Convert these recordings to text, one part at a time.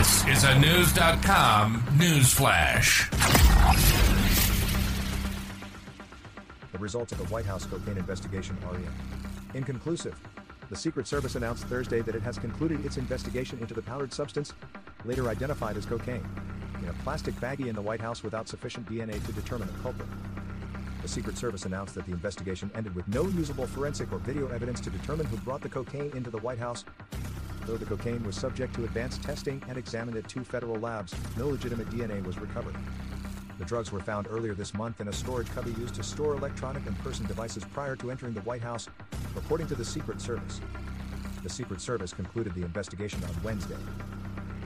This is a News.com news flash. The results of the White House cocaine investigation are in. Inconclusive. The Secret Service announced Thursday that it has concluded its investigation into the powdered substance, later identified as cocaine, in a plastic baggie in the White House without sufficient DNA to determine the culprit. The Secret Service announced that the investigation ended with no usable forensic or video evidence to determine who brought the cocaine into the White House. Though the cocaine was subject to advanced testing and examined at two federal labs, no legitimate DNA was recovered. The drugs were found earlier this month in a storage cubby used to store electronic and person devices prior to entering the White House, according to the Secret Service. The Secret Service concluded the investigation on Wednesday.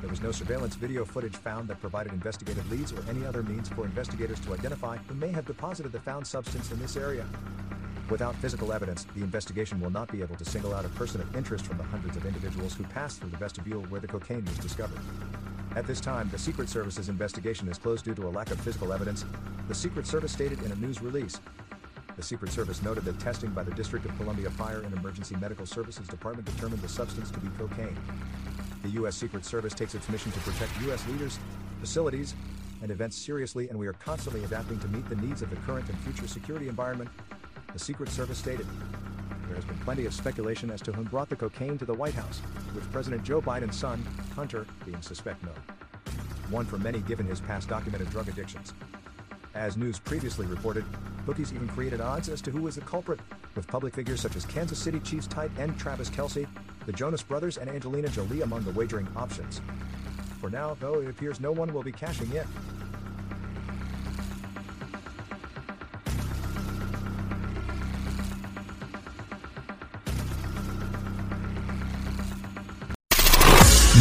There was no surveillance video footage found that provided investigative leads or any other means for investigators to identify who may have deposited the found substance in this area. Without physical evidence, the investigation will not be able to single out a person of interest from the hundreds of individuals who passed through the vestibule where the cocaine was discovered. At this time, the Secret Service's investigation is closed due to a lack of physical evidence, the Secret Service stated in a news release. The Secret Service noted that testing by the District of Columbia Fire and Emergency Medical Services Department determined the substance to be cocaine. The U.S. Secret Service takes its mission to protect U.S. leaders, facilities, and events seriously, and we are constantly adapting to meet the needs of the current and future security environment, the Secret Service stated. There has been plenty of speculation as to whom brought the cocaine to the White House, with President Joe Biden's son, Hunter, being suspect No. One for many given his past documented drug addictions. As news previously reported, bookies even created odds as to who was the culprit, with public figures such as Kansas City Chiefs tight end Travis Kelce, the Jonas Brothers, and Angelina Jolie among the wagering options. For now, though, it appears no one will be cashing in.